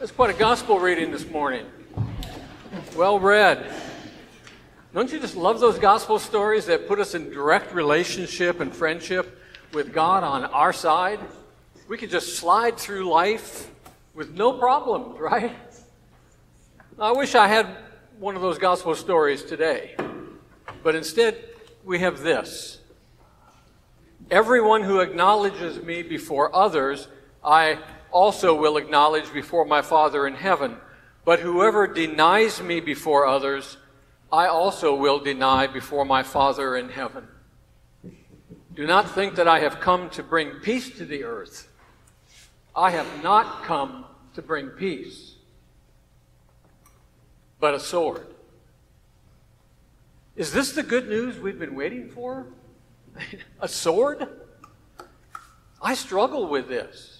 That's quite a gospel reading this morning. Well read. Don't you just love those gospel stories that put us in direct relationship and friendship with God on our side? We could just slide through life with no problems, right? I wish I had one of those gospel stories today. But instead, we have this Everyone who acknowledges me before others, I also will acknowledge before my Father in heaven. But whoever denies me before others, I also will deny before my Father in heaven. Do not think that I have come to bring peace to the earth. I have not come to bring peace, but a sword. Is this the good news we've been waiting for? a sword? I struggle with this.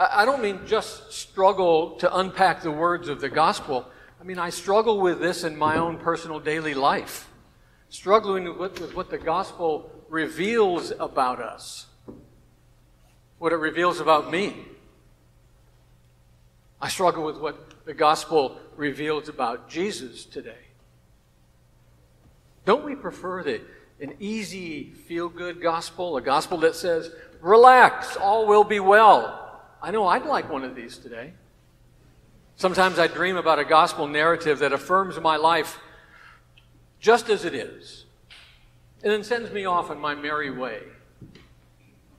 I don't mean just struggle to unpack the words of the gospel. I mean, I struggle with this in my own personal daily life, struggling with, with what the gospel reveals about us, what it reveals about me. I struggle with what the gospel reveals about Jesus today. Don't we prefer the, an easy, feel good gospel, a gospel that says, relax, all will be well? I know I'd like one of these today. Sometimes I dream about a gospel narrative that affirms my life just as it is, and then sends me off on my merry way.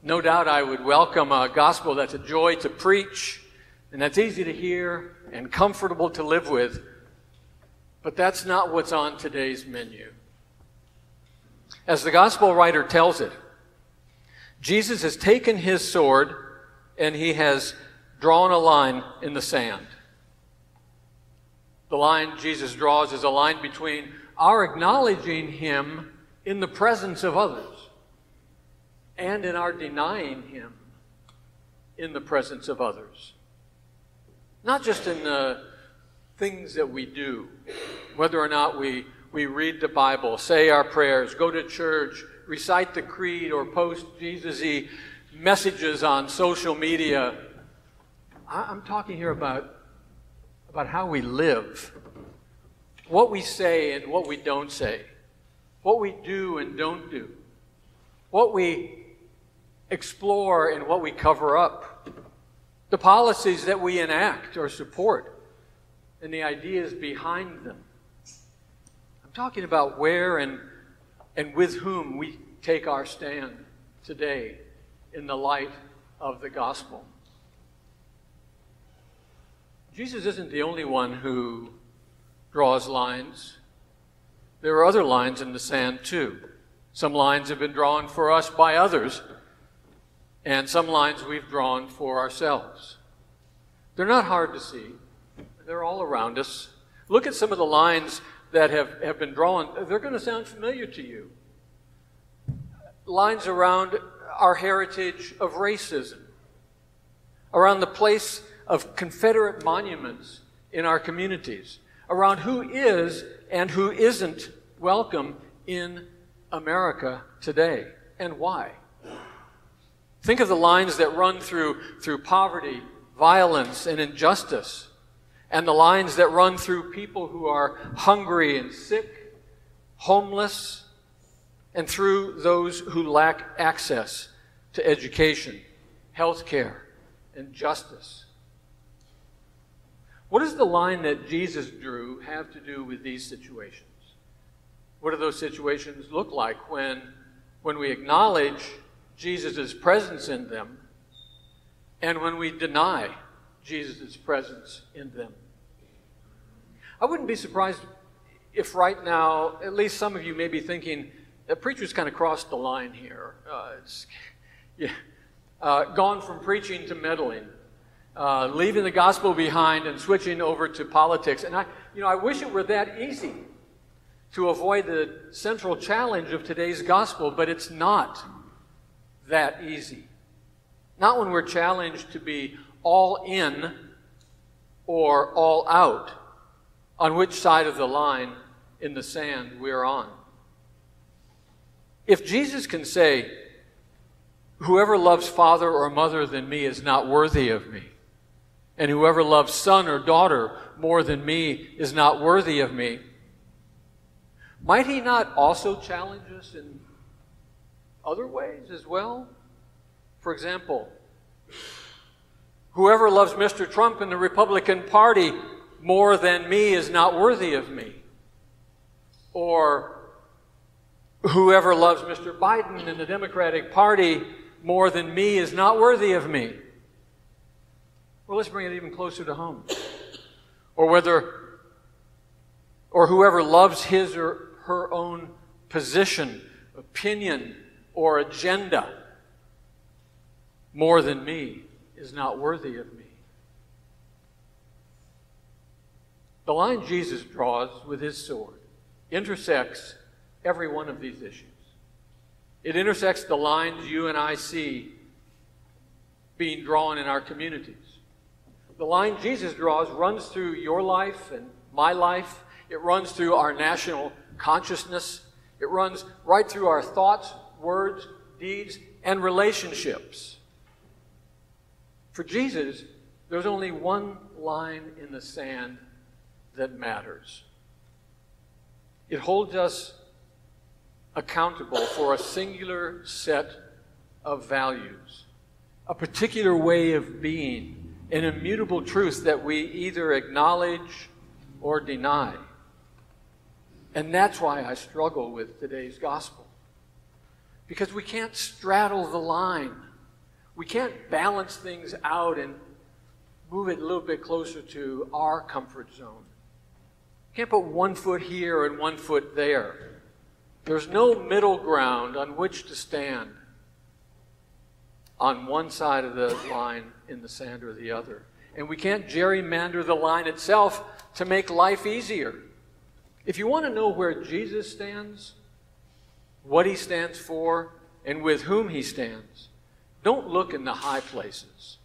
No doubt I would welcome a gospel that's a joy to preach, and that's easy to hear and comfortable to live with, but that's not what's on today's menu. As the gospel writer tells it, Jesus has taken his sword and he has drawn a line in the sand. The line Jesus draws is a line between our acknowledging him in the presence of others and in our denying him in the presence of others. Not just in the things that we do, whether or not we, we read the Bible, say our prayers, go to church, recite the creed, or post Jesus messages on social media. I'm talking here about, about how we live, what we say and what we don't say, what we do and don't do, what we explore and what we cover up, the policies that we enact or support, and the ideas behind them. I'm talking about where and, and with whom we take our stand today in the light of the gospel. Jesus isn't the only one who draws lines. There are other lines in the sand, too. Some lines have been drawn for us by others, and some lines we've drawn for ourselves. They're not hard to see, they're all around us. Look at some of the lines that have, have been drawn. They're going to sound familiar to you. Lines around our heritage of racism, around the place of Confederate monuments in our communities, around who is and who isn't welcome in America today and why. Think of the lines that run through, through poverty, violence, and injustice, and the lines that run through people who are hungry and sick, homeless, and through those who lack access to education, health care, and justice. What does the line that Jesus drew have to do with these situations? What do those situations look like when, when we acknowledge Jesus' presence in them and when we deny Jesus' presence in them? I wouldn't be surprised if right now, at least some of you may be thinking, the preacher's kind of crossed the line here. Uh, yeah, uh, gone from preaching to meddling, uh, leaving the gospel behind and switching over to politics. And I, you know, I wish it were that easy to avoid the central challenge of today's gospel, but it's not that easy. Not when we're challenged to be all in or all out on which side of the line in the sand we're on. If Jesus can say, Whoever loves father or mother than me is not worthy of me, and whoever loves son or daughter more than me is not worthy of me. Might he not also challenge us in other ways as well? For example, whoever loves Mr. Trump and the Republican Party more than me is not worthy of me. Or whoever loves Mr. Biden and the Democratic Party more than me is not worthy of me. Well, let's bring it even closer to home. Or whether, or whoever loves his or her own position, opinion, or agenda more than me is not worthy of me. The line Jesus draws with his sword intersects every one of these issues. It intersects the lines you and I see being drawn in our communities. The line Jesus draws runs through your life and my life. It runs through our national consciousness. It runs right through our thoughts, words, deeds, and relationships. For Jesus, there's only one line in the sand that matters. It holds us accountable for a singular set of values, a particular way of being, an immutable truth that we either acknowledge or deny. And that's why I struggle with today's gospel. Because we can't straddle the line. We can't balance things out and move it a little bit closer to our comfort zone. Can't put one foot here and one foot there. There's no middle ground on which to stand on one side of the line in the sand or the other. And we can't gerrymander the line itself to make life easier. If you want to know where Jesus stands, what he stands for, and with whom he stands, don't look in the high places.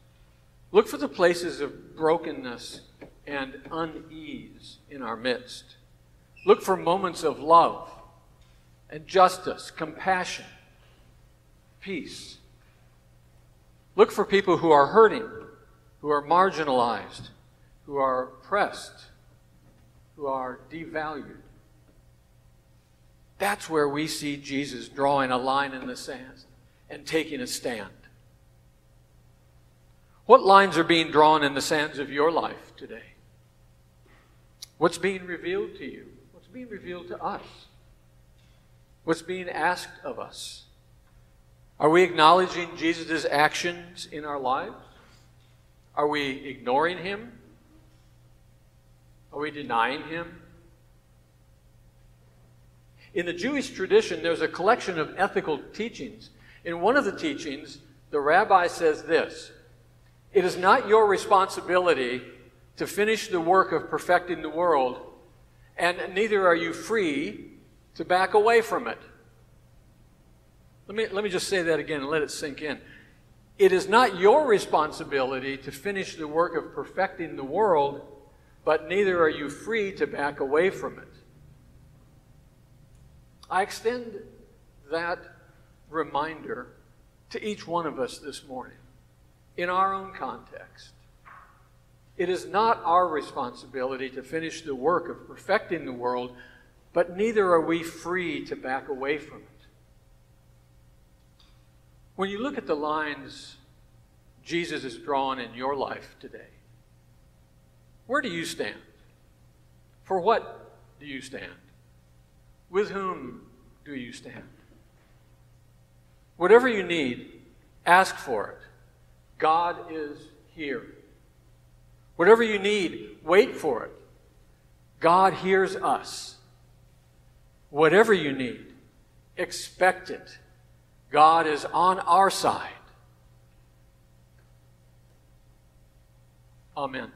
Look for the places of brokenness and unease in our midst. Look for moments of love and justice, compassion, peace. Look for people who are hurting, who are marginalized, who are oppressed, who are devalued. That's where we see Jesus drawing a line in the sand and taking a stand. What lines are being drawn in the sands of your life today? What's being revealed to you? What's being revealed to us? What's being asked of us? Are we acknowledging Jesus' actions in our lives? Are we ignoring him? Are we denying him? In the Jewish tradition, there's a collection of ethical teachings. In one of the teachings, the rabbi says this It is not your responsibility to finish the work of perfecting the world, and neither are you free to back away from it. Let me, let me just say that again and let it sink in. It is not your responsibility to finish the work of perfecting the world, but neither are you free to back away from it. I extend that reminder to each one of us this morning in our own context. It is not our responsibility to finish the work of perfecting the world, but neither are we free to back away from it. When you look at the lines Jesus has drawn in your life today, where do you stand? For what do you stand? With whom do you stand? Whatever you need, ask for it. God is here. Whatever you need, wait for it. God hears us. Whatever you need, expect it. God is on our side. Amen.